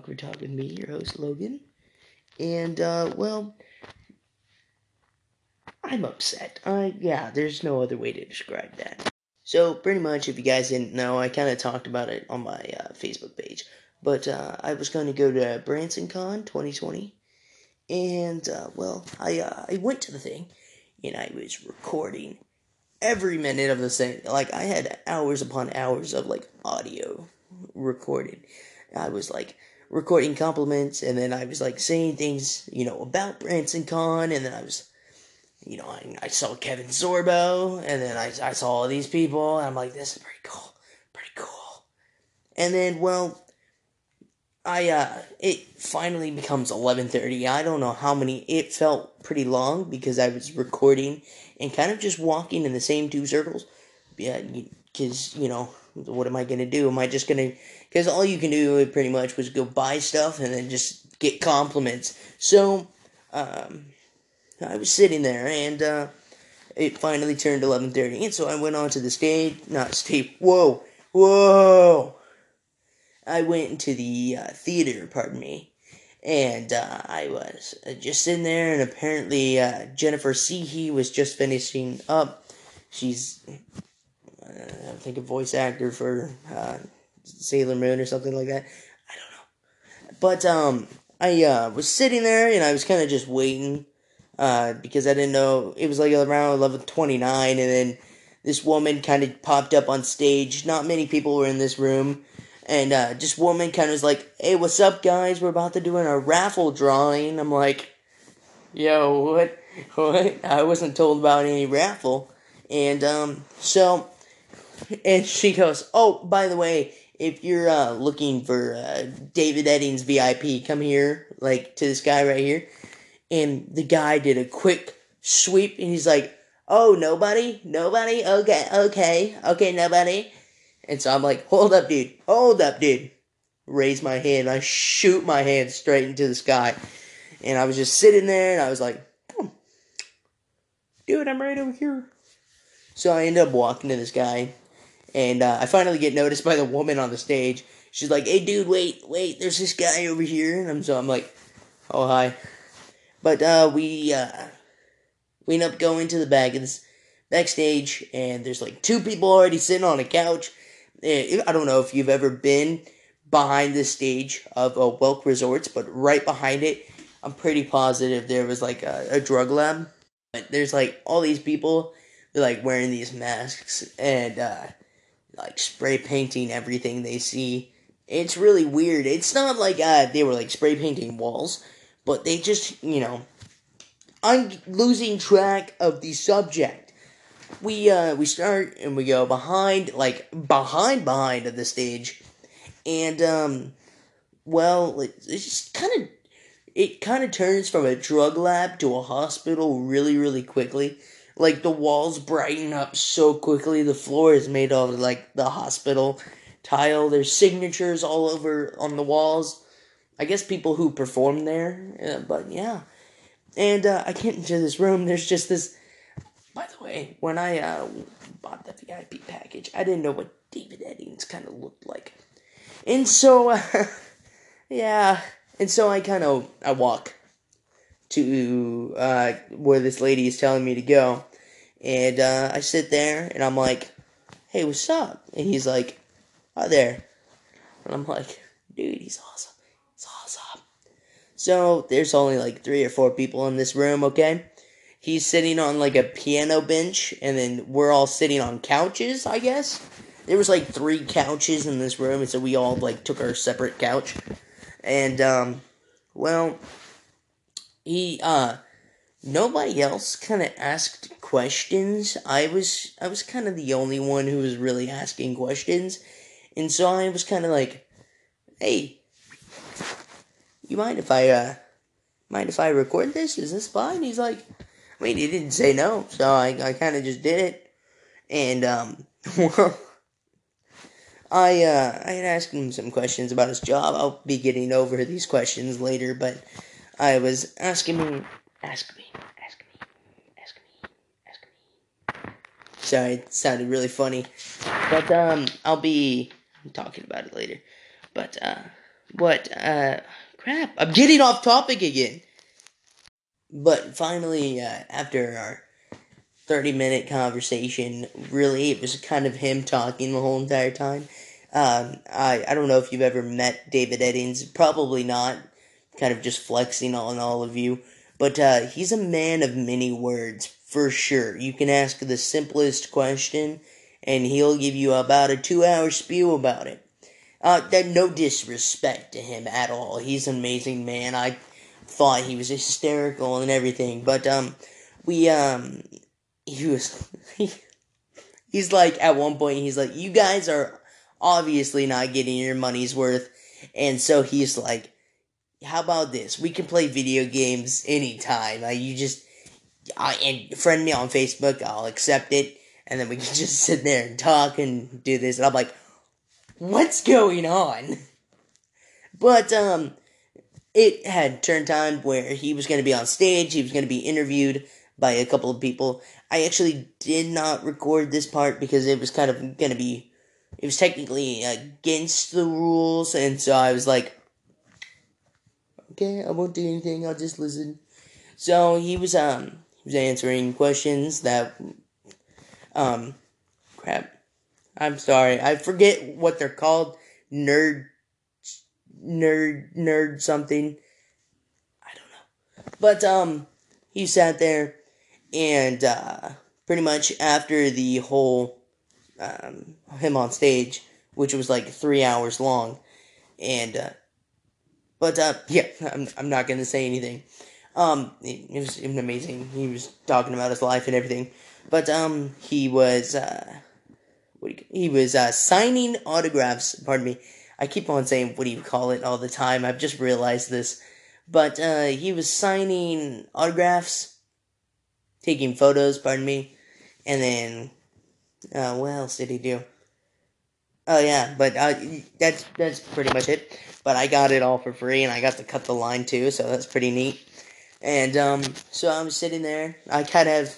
Awkward Talk with me, your host Logan. And uh, well, I'm upset. Uh, yeah, there's no other way to describe that. So pretty much, if you guys didn't know, I kind of talked about it on my uh, Facebook page. But uh, I was going to go to Branson Con 2020, and uh, well, I uh, I went to the thing, and I was recording every minute of the thing. Like I had hours upon hours of like audio recorded. I was like recording compliments, and then I was like saying things, you know, about BransonCon, and then I was, you know, I, I saw Kevin Sorbo, and then I, I saw all these people, and I'm like, this is pretty cool, pretty cool. And then, well, I uh it finally becomes 11:30. I don't know how many it felt pretty long because I was recording and kind of just walking in the same two circles. Yeah, cuz you know, what am I going to do? Am I just going to cuz all you can do pretty much was go buy stuff and then just get compliments. So, um I was sitting there and uh it finally turned 11:30 and so I went onto the stage, not stage. Whoa. Whoa I went into the uh, theater, pardon me, and uh, I was uh, just in there, and apparently uh, Jennifer Cihi was just finishing up. She's, I think, a voice actor for uh, Sailor Moon or something like that. I don't know, but um, I was sitting there, and I was kind of just waiting because I didn't know it was like around eleven twenty nine, and then this woman kind of popped up on stage. Not many people were in this room and uh, woman kind of was like, "Hey, what's up, guys? We're about to do a raffle drawing." I'm like, "Yo, what? What? I wasn't told about any raffle." And um, so, and she goes, "Oh, by the way, if you're uh, looking for uh, David Eddings VIP, come here, like to this guy right here." And the guy did a quick sweep, and he's like, "Oh, nobody, nobody. Okay, okay, okay, nobody." And so I'm like, hold up, dude. Hold up, dude. Raise my hand. I shoot my hand straight into the sky. And I was just sitting there and I was like, dude, I'm right over here. So I end up walking to this guy. And uh, I finally get noticed by the woman on the stage. She's like, hey, dude, wait, wait, there's this guy over here. And I'm, so I'm like, oh, hi. But uh, we, uh, we end up going to the back of this backstage. And there's like two people already sitting on a couch Eh, I don't know if you've ever been behind the stage of a Welk Resorts, but right behind it, I'm pretty positive there was like a, a drug lab. But there's like all these people, they're like wearing these masks and uh, like spray painting everything they see. It's really weird. It's not like uh, they were like spray painting walls, but they just, you know, I'm losing track of the subject we uh we start and we go behind like behind behind of the stage and um well it, it's just kind of it kind of turns from a drug lab to a hospital really really quickly like the walls brighten up so quickly. The floor is made of like the hospital tile. There's signatures all over on the walls. I guess people who perform there uh, but yeah. And uh, i get into this room. There's just this by the way, when I uh, bought the VIP package, I didn't know what David Eddings kind of looked like, and so yeah, and so I kind of I walk to uh, where this lady is telling me to go, and uh, I sit there and I'm like, "Hey, what's up?" And he's like, "Hi there," and I'm like, "Dude, he's awesome. He's awesome." So there's only like three or four people in this room, okay? he's sitting on like a piano bench, and then we're all sitting on couches. I guess there was like three couches in this room, and so we all like took our separate couch. And um, well, he uh, nobody else kind of asked questions. I was I was kind of the only one who was really asking questions, and so I was kind of like, "Hey, you mind if I uh, mind if I record this? Is this fine?" He's like. I mean, he didn't say no, so I, I kind of just did it. And, um, well, I, uh, I had asked him some questions about his job. I'll be getting over these questions later, but I was asking me, ask me, ask me, ask me, ask me. Sorry, it sounded really funny. But, um, I'll be talking about it later. But, uh, What? Uh, crap! I'm getting off topic again. But finally, uh, after our 30 minute conversation, really, it was kind of him talking the whole entire time. Um, I, I don't know if you've ever met David Eddings, probably not, kind of just flexing on all of you. But uh, he's a man of many words, for sure. You can ask the simplest question, and he'll give you about a two hour spew about it. Uh, that no disrespect to him at all. He's an amazing man. I thought he was hysterical and everything, but um, we um, he was he, he's like at one point he's like, you guys are obviously not getting your money's worth, and so he's like, how about this? We can play video games anytime. You just, I and friend me on Facebook. I'll accept it, and then we can just sit there and talk and do this. And I'm like, what's going on? But um, it had turned time where he was going to be on stage. He was going to be interviewed by a couple of people. I actually did not record this part because it was kind of going to be, it was technically against the rules, and so I was like, okay, I won't do anything. I'll just listen. So he was um he was answering questions that um crap. I'm sorry. I forget what they're called. Nerd nerd nerd something. I don't know. But um he sat there and uh pretty much after the whole um him on stage, which was like 3 hours long and uh but uh, yeah, I'm, I'm not gonna say anything. Um, it, it was, amazing. He was talking about his life and everything, but um, he was uh, what you, he was uh, signing autographs. Pardon me. I keep on saying what do you call it all the time. I've just realized this, but uh, he was signing autographs, taking photos. Pardon me, and then uh, what else did he do? Oh yeah, but uh, that's that's pretty much it. But I got it all for free, and I got to cut the line too, so that's pretty neat. And um, so I'm sitting there. I kind of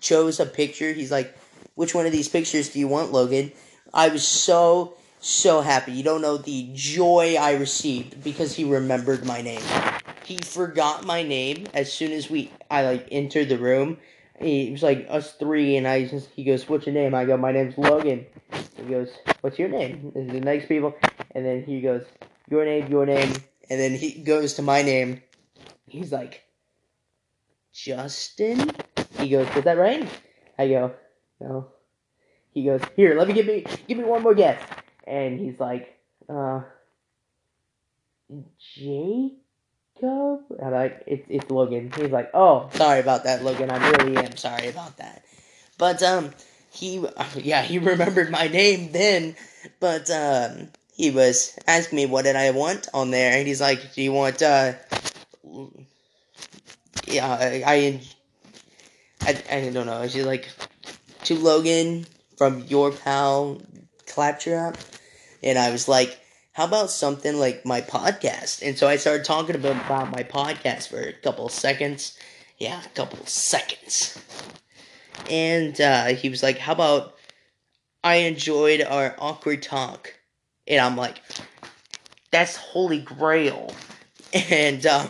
chose a picture. He's like, "Which one of these pictures do you want, Logan?" I was so so happy. You don't know the joy I received because he remembered my name. He forgot my name as soon as we I like entered the room. He was like us three, and I just he goes, "What's your name?" I go, "My name's Logan." He goes, "What's your name?" And the next people, and then he goes, "Your name, your name," and then he goes to my name. He's like, "Justin." He goes, "Is that right?" I go, "No." He goes, "Here, let me give me give me one more guess," and he's like, "Uh, Jacob." I'm like, "It's it's Logan." He's like, "Oh, sorry about that, Logan. I really am sorry about that." But um, he yeah he remembered my name then but um he was asking me what did i want on there and he's like do you want uh yeah i i, I, I don't know she's like to logan from your pal claptrap and i was like how about something like my podcast and so i started talking about, about my podcast for a couple seconds yeah a couple seconds and uh, he was like, "How about I enjoyed our awkward talk?" And I'm like, "That's holy grail." And uh,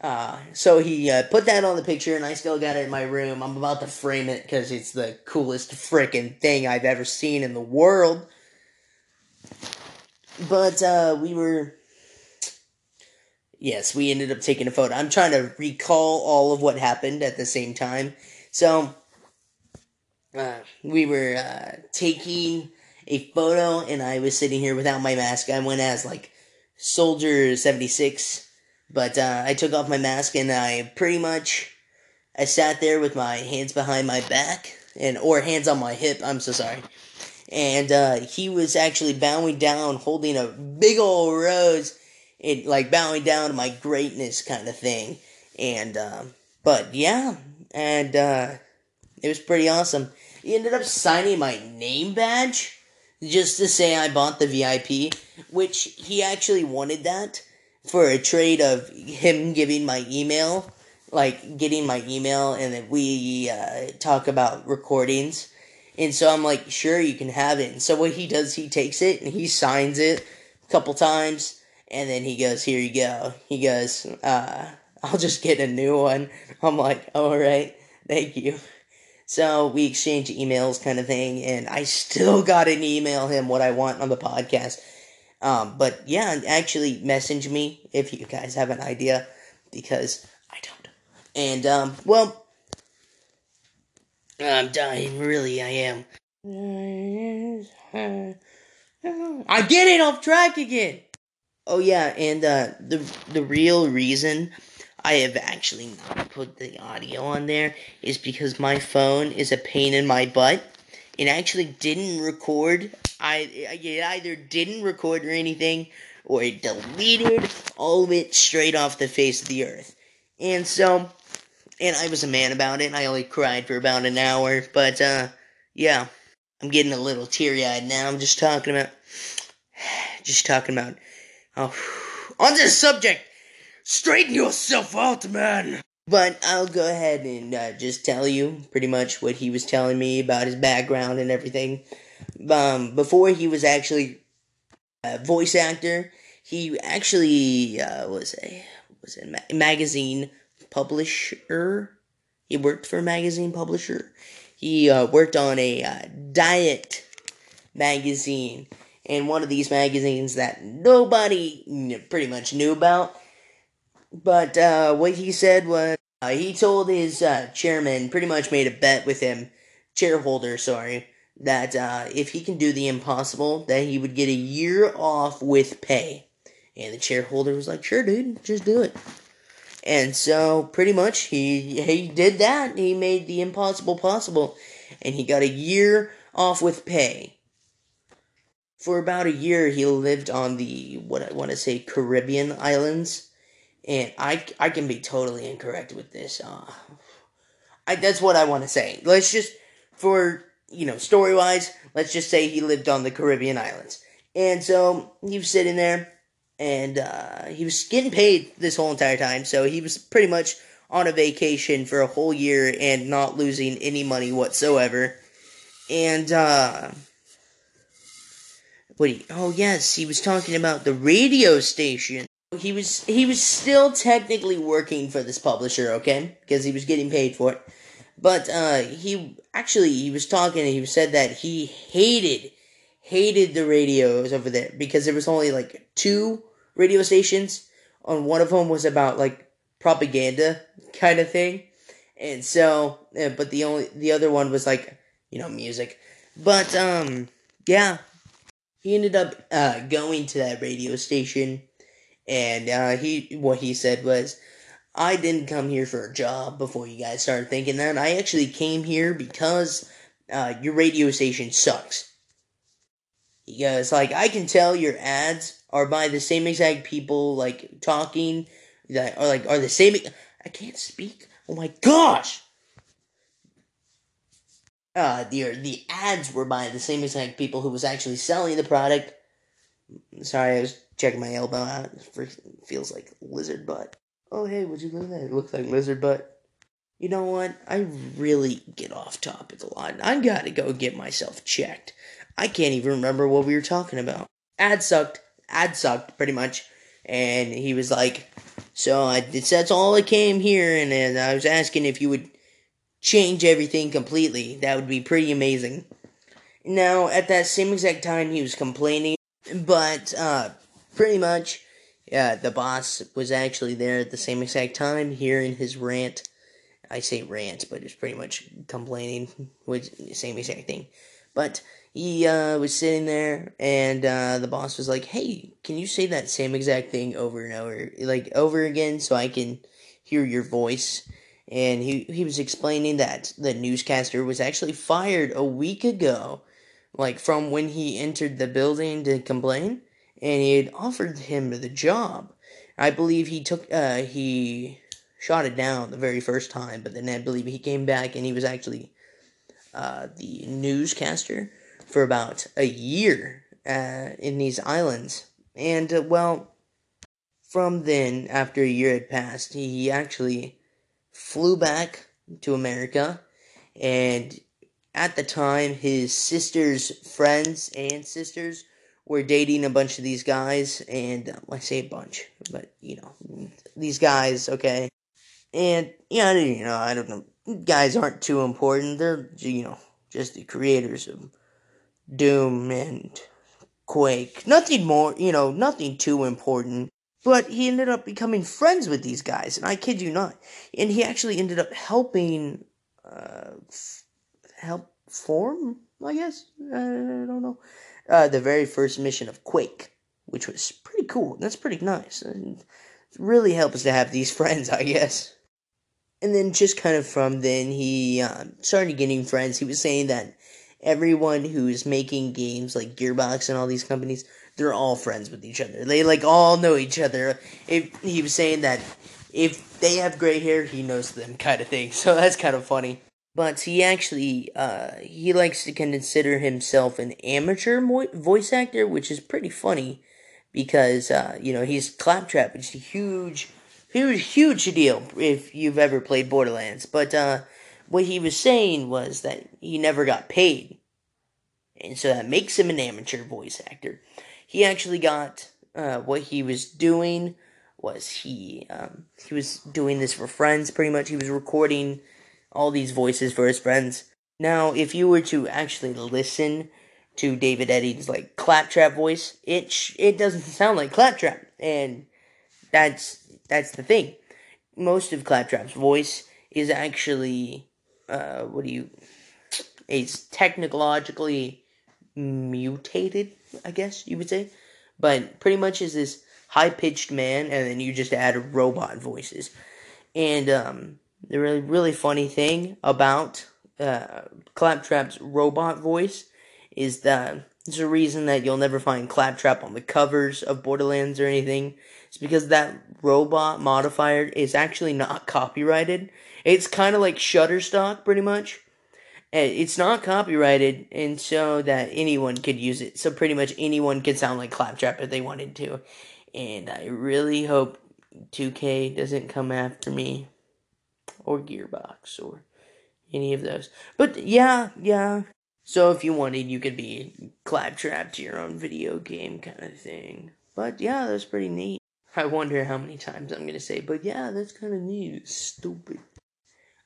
uh, so he uh, put that on the picture, and I still got it in my room. I'm about to frame it because it's the coolest freaking thing I've ever seen in the world. But uh, we were. Yes, we ended up taking a photo. I'm trying to recall all of what happened at the same time. So, uh, we were uh, taking a photo, and I was sitting here without my mask. I went as like Soldier seventy six, but uh, I took off my mask and I pretty much I sat there with my hands behind my back and or hands on my hip. I'm so sorry. And uh, he was actually bowing down, holding a big old rose, and like bowing down to my greatness kind of thing. And um, but yeah, and uh, it was pretty awesome. He ended up signing my name badge just to say I bought the VIP, which he actually wanted that for a trade of him giving my email, like getting my email, and then we uh, talk about recordings. And so I'm like, sure, you can have it. And so what he does, he takes it and he signs it a couple times, and then he goes, "Here you go." He goes, uh, "I'll just get a new one." I'm like, "All right, thank you." So we exchange emails, kind of thing, and I still got to email him what I want on the podcast. Um, but yeah, actually message me if you guys have an idea because I don't. And um, well, I'm dying. Really, I am. I'm getting off track again. Oh yeah, and uh, the the real reason I have actually not put the audio on there is because my phone is a pain in my butt. It actually didn't record. I it either didn't record or anything, or it deleted all of it straight off the face of the earth. And so, and I was a man about it. I only cried for about an hour, but uh, yeah, I'm getting a little teary eyed now. I'm just talking about, just talking about. Oh, on this subject Straighten yourself out, man! But I'll go ahead and uh, just tell you pretty much what he was telling me about his background and everything. Um, before he was actually a voice actor, he actually uh, was a was a ma- magazine publisher. He worked for a magazine publisher. He uh, worked on a uh, diet magazine, and one of these magazines that nobody pretty much knew about but uh, what he said was uh, he told his uh, chairman, pretty much made a bet with him, shareholder, sorry, that uh, if he can do the impossible, that he would get a year off with pay. And the shareholder was like, "Sure, dude, just do it." And so, pretty much, he he did that. He made the impossible possible, and he got a year off with pay. For about a year, he lived on the what I want to say Caribbean islands and I I can be totally incorrect with this. Uh, I that's what I want to say. Let's just for you know story wise, let's just say he lived on the Caribbean islands, and so he was sitting there, and uh, he was getting paid this whole entire time. So he was pretty much on a vacation for a whole year and not losing any money whatsoever. And uh, what? He, oh yes, he was talking about the radio station he was he was still technically working for this publisher, okay, because he was getting paid for it. But uh, he actually he was talking. And he said that he hated hated the radios over there because there was only like two radio stations. On one of them was about like propaganda kind of thing, and so uh, but the only the other one was like you know music. But um yeah, he ended up uh, going to that radio station and uh, he what he said was, "I didn't come here for a job." Before you guys started thinking that, I actually came here because uh, your radio station sucks. He goes like, "I can tell your ads are by the same exact people, like talking that are like are the same." I can't speak. Oh my gosh. Uh, the the ads were by the same exact people who was actually selling the product. Sorry, I was checking my elbow out. It feels like lizard butt. Oh, hey, would you look at that? It looks like lizard butt. You know what? I really get off topic a lot. I gotta go get myself checked. I can't even remember what we were talking about. Ad sucked. Ad sucked, pretty much. And he was like, so I, that's all I came here, and, and I was asking if you would change everything completely. That would be pretty amazing. Now, at that same exact time, he was complaining, but uh, pretty much, the boss was actually there at the same exact time, hearing his rant. I say rant, but it's pretty much complaining, the same exact thing. But he uh, was sitting there, and uh, the boss was like, "Hey, can you say that same exact thing over and over, like over again, so I can hear your voice?" And he he was explaining that the newscaster was actually fired a week ago, like from when he entered the building to complain and he had offered him the job. I believe he took uh, he shot it down the very first time, but then I believe he came back and he was actually uh, the newscaster for about a year uh, in these islands. And uh, well, from then, after a year had passed, he actually flew back to America, and at the time, his sister's friends and sisters were dating a bunch of these guys, and uh, I say a bunch, but you know, these guys, okay. And yeah, you know, I don't know, guys aren't too important. They're you know just the creators of Doom and Quake. Nothing more, you know, nothing too important. But he ended up becoming friends with these guys, and I kid you not. And he actually ended up helping, uh, f- help form, I guess. I don't know. Uh, the very first mission of Quake, which was pretty cool. That's pretty nice. And it really helps to have these friends, I guess. And then just kind of from then, he uh, started getting friends. He was saying that everyone who's making games like Gearbox and all these companies, they're all friends with each other. They like all know each other. If he was saying that if they have gray hair, he knows them kind of thing. So that's kind of funny. But he actually uh, he likes to consider himself an amateur mo- voice actor, which is pretty funny because uh, you know he's Claptrap, which is a huge, huge, huge deal if you've ever played Borderlands. But uh, what he was saying was that he never got paid, and so that makes him an amateur voice actor. He actually got uh, what he was doing was he um, he was doing this for friends pretty much. He was recording all these voices for his friends. Now, if you were to actually listen to David Eddings' like claptrap voice, it sh- it doesn't sound like claptrap, and that's that's the thing. Most of claptrap's voice is actually uh, what do you? It's technologically mutated, I guess you would say, but pretty much is this high pitched man, and then you just add robot voices, and um, the really really funny thing about uh, Claptrap's robot voice is that there's a reason that you'll never find Claptrap on the covers of Borderlands or anything. It's because that robot modifier is actually not copyrighted. It's kind of like Shutterstock, pretty much. It's not copyrighted, and so that anyone could use it. So pretty much anyone could sound like Claptrap if they wanted to. And I really hope 2K doesn't come after me or Gearbox or any of those. But yeah, yeah. So if you wanted, you could be claptrap to your own video game kind of thing. But yeah, that's pretty neat. I wonder how many times I'm gonna say, but yeah, that's kind of neat. Stupid.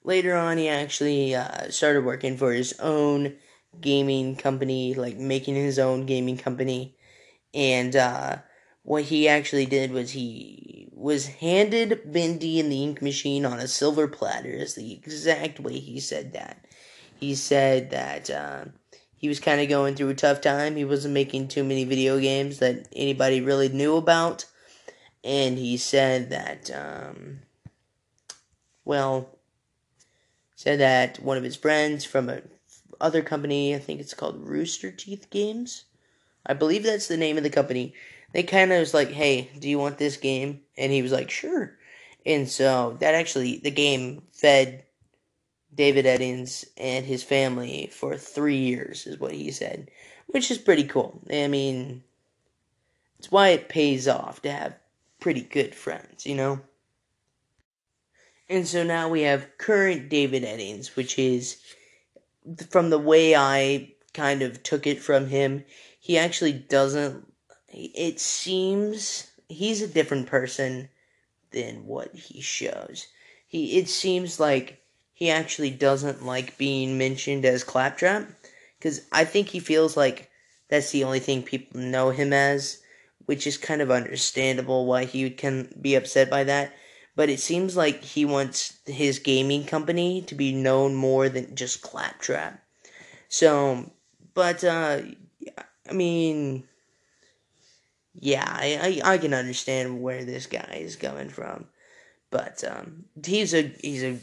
Later on, he actually uh, started working for his own gaming company, like making his own gaming company. And uh, what he actually did was he was handed Bendy and the Ink Machine on a silver platter, is the exact way he said that. He said that uh, he was kind of going through a tough time. He wasn't making too many video games that anybody really knew about. And he said that, um, well, said that one of his friends from a other company, I think it's called Rooster Teeth Games. I believe that's the name of the company. They kind of was like, "Hey, do you want this game?" And he was like, "Sure." And so that actually the game fed David Eddings and his family for 3 years is what he said, which is pretty cool. I mean, it's why it pays off to have pretty good friends, you know? And so now we have current David Eddings, which is from the way I kind of took it from him, he actually doesn't. It seems he's a different person than what he shows. He it seems like he actually doesn't like being mentioned as Claptrap because I think he feels like that's the only thing people know him as, which is kind of understandable why he can be upset by that but it seems like he wants his gaming company to be known more than just Claptrap. So, but uh, I mean, yeah, I, I, I can understand where this guy is coming from, but um, he's a he's a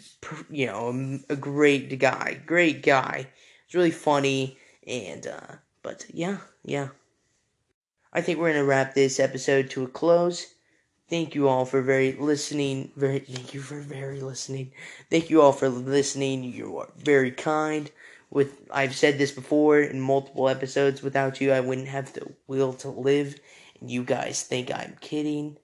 you know a, great guy, great guy. It's really funny, and uh, but yeah, yeah. I think we're gonna wrap this episode to a close thank you all for very listening. Very thank you for very listening. Thank you all for listening. You are very kind. With I've said this before in multiple episodes. Without you, I wouldn't have the will to live. And you guys think I'm kidding.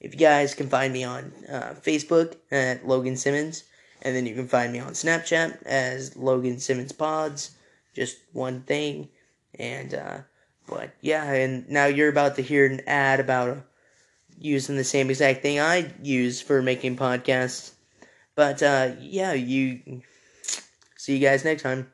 If you guys can find me on uh, Facebook at Logan Simmons, and then you can find me on Snapchat as Logan Simmons Pods, just one thing. And uh, but yeah, and now you're about to hear an ad about using the same exact thing I use for making podcasts. But uh, yeah, you see you guys next time.